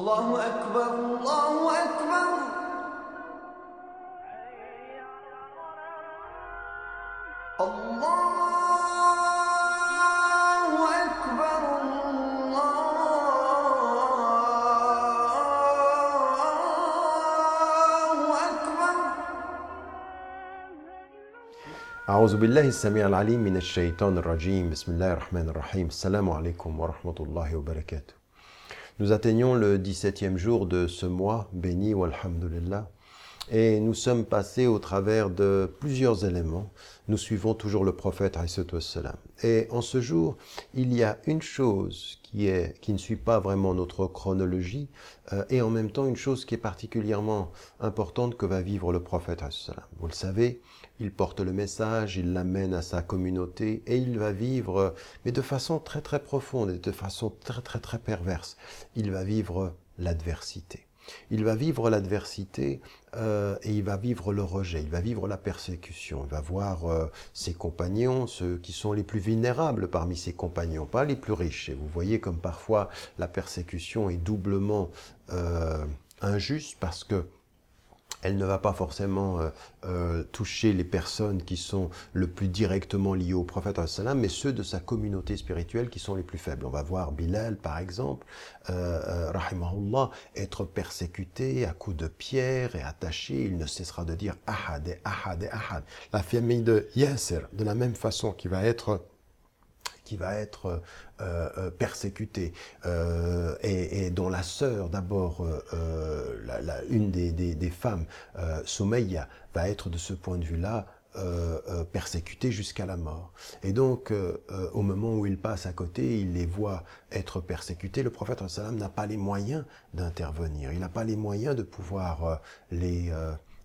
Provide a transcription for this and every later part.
الله أكبر الله أكبر. الله أكبر الله أكبر. أعوذ بالله السميع العليم من الشيطان الرجيم. بسم الله الرحمن الرحيم. السلام عليكم ورحمة الله وبركاته. Nous atteignons le 17e jour de ce mois béni, walhamdulillah, et nous sommes passés au travers de plusieurs éléments. Nous suivons toujours le prophète. Et en ce jour, il y a une chose qui, est, qui ne suit pas vraiment notre chronologie, euh, et en même temps une chose qui est particulièrement importante que va vivre le prophète. Vous le savez, il porte le message, il l'amène à sa communauté, et il va vivre, mais de façon très très profonde et de façon très très très perverse, il va vivre l'adversité. Il va vivre l'adversité euh, et il va vivre le rejet, il va vivre la persécution, il va voir euh, ses compagnons, ceux qui sont les plus vulnérables parmi ses compagnons, pas les plus riches. Et vous voyez comme parfois la persécution est doublement euh, injuste parce que elle ne va pas forcément euh, euh, toucher les personnes qui sont le plus directement liées au prophète, mais ceux de sa communauté spirituelle qui sont les plus faibles. On va voir Bilal, par exemple, euh, euh, rahimahullah, être persécuté à coups de pierre et attaché. Il ne cessera de dire Ahad et Ahad et Ahad. La famille de Yasser, de la même façon, qui va être qui va être euh, euh, persécutée euh, et, dont la sœur d'abord euh, la, une des, femmes Soumeya va être de ce point de vue-là persécutée jusqu'à la mort. Et donc, au moment où il passe à côté, il les voit être persécutés. Le prophète n'a pas les moyens d'intervenir. Il n'a pas les moyens de pouvoir les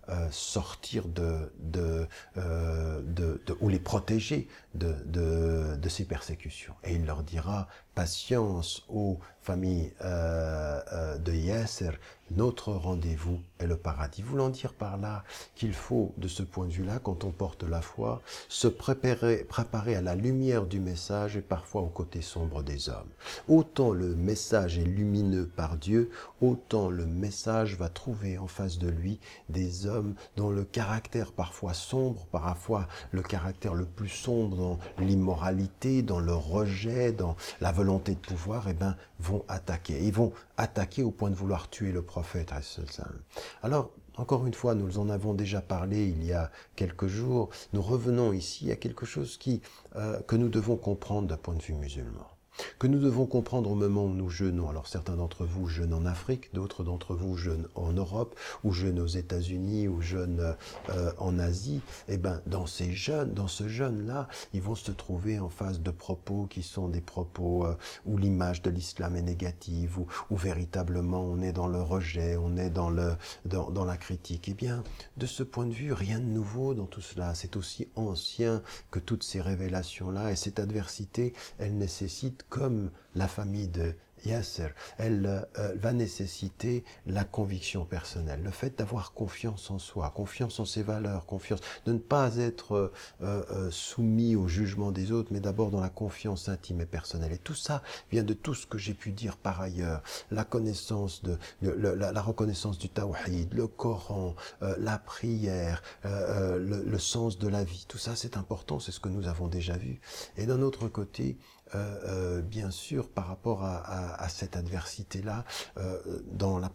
euh, sortir de, de, euh, de, de- ou les protéger de, de, de ces persécutions. Et il leur dira patience aux familles euh, euh, de Yasser, notre rendez-vous est le paradis. Voulant dire par là qu'il faut, de ce point de vue-là, quand on porte la foi, se préparer, préparer à la lumière du message et parfois au côté sombre des hommes. Autant le message est lumineux par Dieu, autant le message va trouver en face de lui des hommes dont le caractère parfois sombre, parfois le caractère le plus sombre dans l'immoralité, dans le rejet, dans la volonté de pouvoir, eh ben, vont attaquer. Ils vont attaquer au point de vouloir tuer le prophète. Alors, encore une fois, nous en avons déjà parlé il y a quelques jours. Nous revenons ici à quelque chose qui, euh, que nous devons comprendre d'un point de vue musulman que nous devons comprendre au moment où nous jeûnons. Alors certains d'entre vous jeûnent en Afrique, d'autres d'entre vous jeûnent en Europe, ou jeûnent aux États-Unis, ou jeûnent euh, en Asie. Eh ben, dans ces jeûnes, dans ce jeûne-là, ils vont se trouver en face de propos qui sont des propos euh, où l'image de l'islam est négative, où, où véritablement on est dans le rejet, on est dans le dans, dans la critique. Eh bien, de ce point de vue, rien de nouveau dans tout cela. C'est aussi ancien que toutes ces révélations-là, et cette adversité, elle nécessite, comme la famille de Yasser, elle euh, va nécessiter la conviction personnelle, le fait d'avoir confiance en soi, confiance en ses valeurs, confiance, de ne pas être euh, euh, soumis au jugement des autres, mais d'abord dans la confiance intime et personnelle. Et tout ça vient de tout ce que j'ai pu dire par ailleurs, la connaissance de, de- la, la reconnaissance du tawhid, le Coran, euh, la prière, euh, euh, le, le sens de la vie, tout ça c'est important, c'est ce que nous avons déjà vu. Et d'un autre côté, euh, euh, bien sûr, par rapport à, à- à cette adversité-là, euh, dans, la,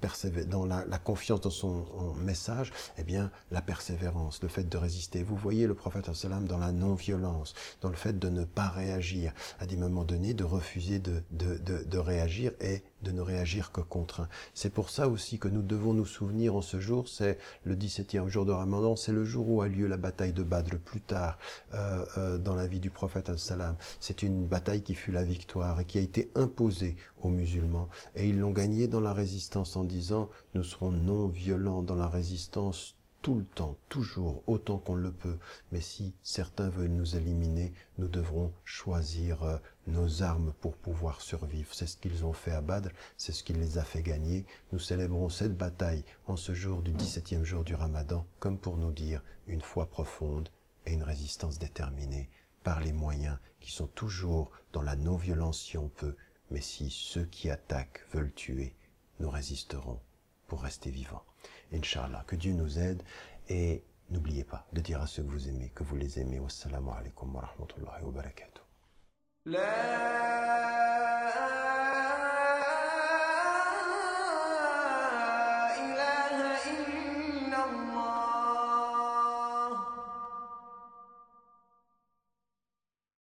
dans la, confiance dans son message, eh bien, la persévérance, le fait de résister. Vous voyez le prophète sallam dans la non-violence, dans le fait de ne pas réagir, à des moments donnés, de refuser de, de, de, de réagir et de ne réagir que contre. C'est pour ça aussi que nous devons nous souvenir en ce jour, c'est le 17e jour de Ramadan, c'est le jour où a lieu la bataille de Badr plus tard euh, euh, dans la vie du prophète salam. C'est une bataille qui fut la victoire et qui a été imposée aux musulmans. Et ils l'ont gagnée dans la résistance en disant, nous serons non violents dans la résistance tout le temps, toujours, autant qu'on le peut. Mais si certains veulent nous éliminer, nous devrons choisir euh, nos armes pour pouvoir survivre. C'est ce qu'ils ont fait à Badr, c'est ce qui les a fait gagner. Nous célébrons cette bataille en ce jour du 17e jour du Ramadan, comme pour nous dire une foi profonde et une résistance déterminée par les moyens qui sont toujours dans la non-violence si on peut, mais si ceux qui attaquent veulent tuer, nous résisterons pour rester vivants. Inch'Allah, que Dieu nous aide et n'oubliez pas de dire à ceux que vous aimez que vous les aimez. Wassalamu alaikum wa rahmatullahi wa barakatuh.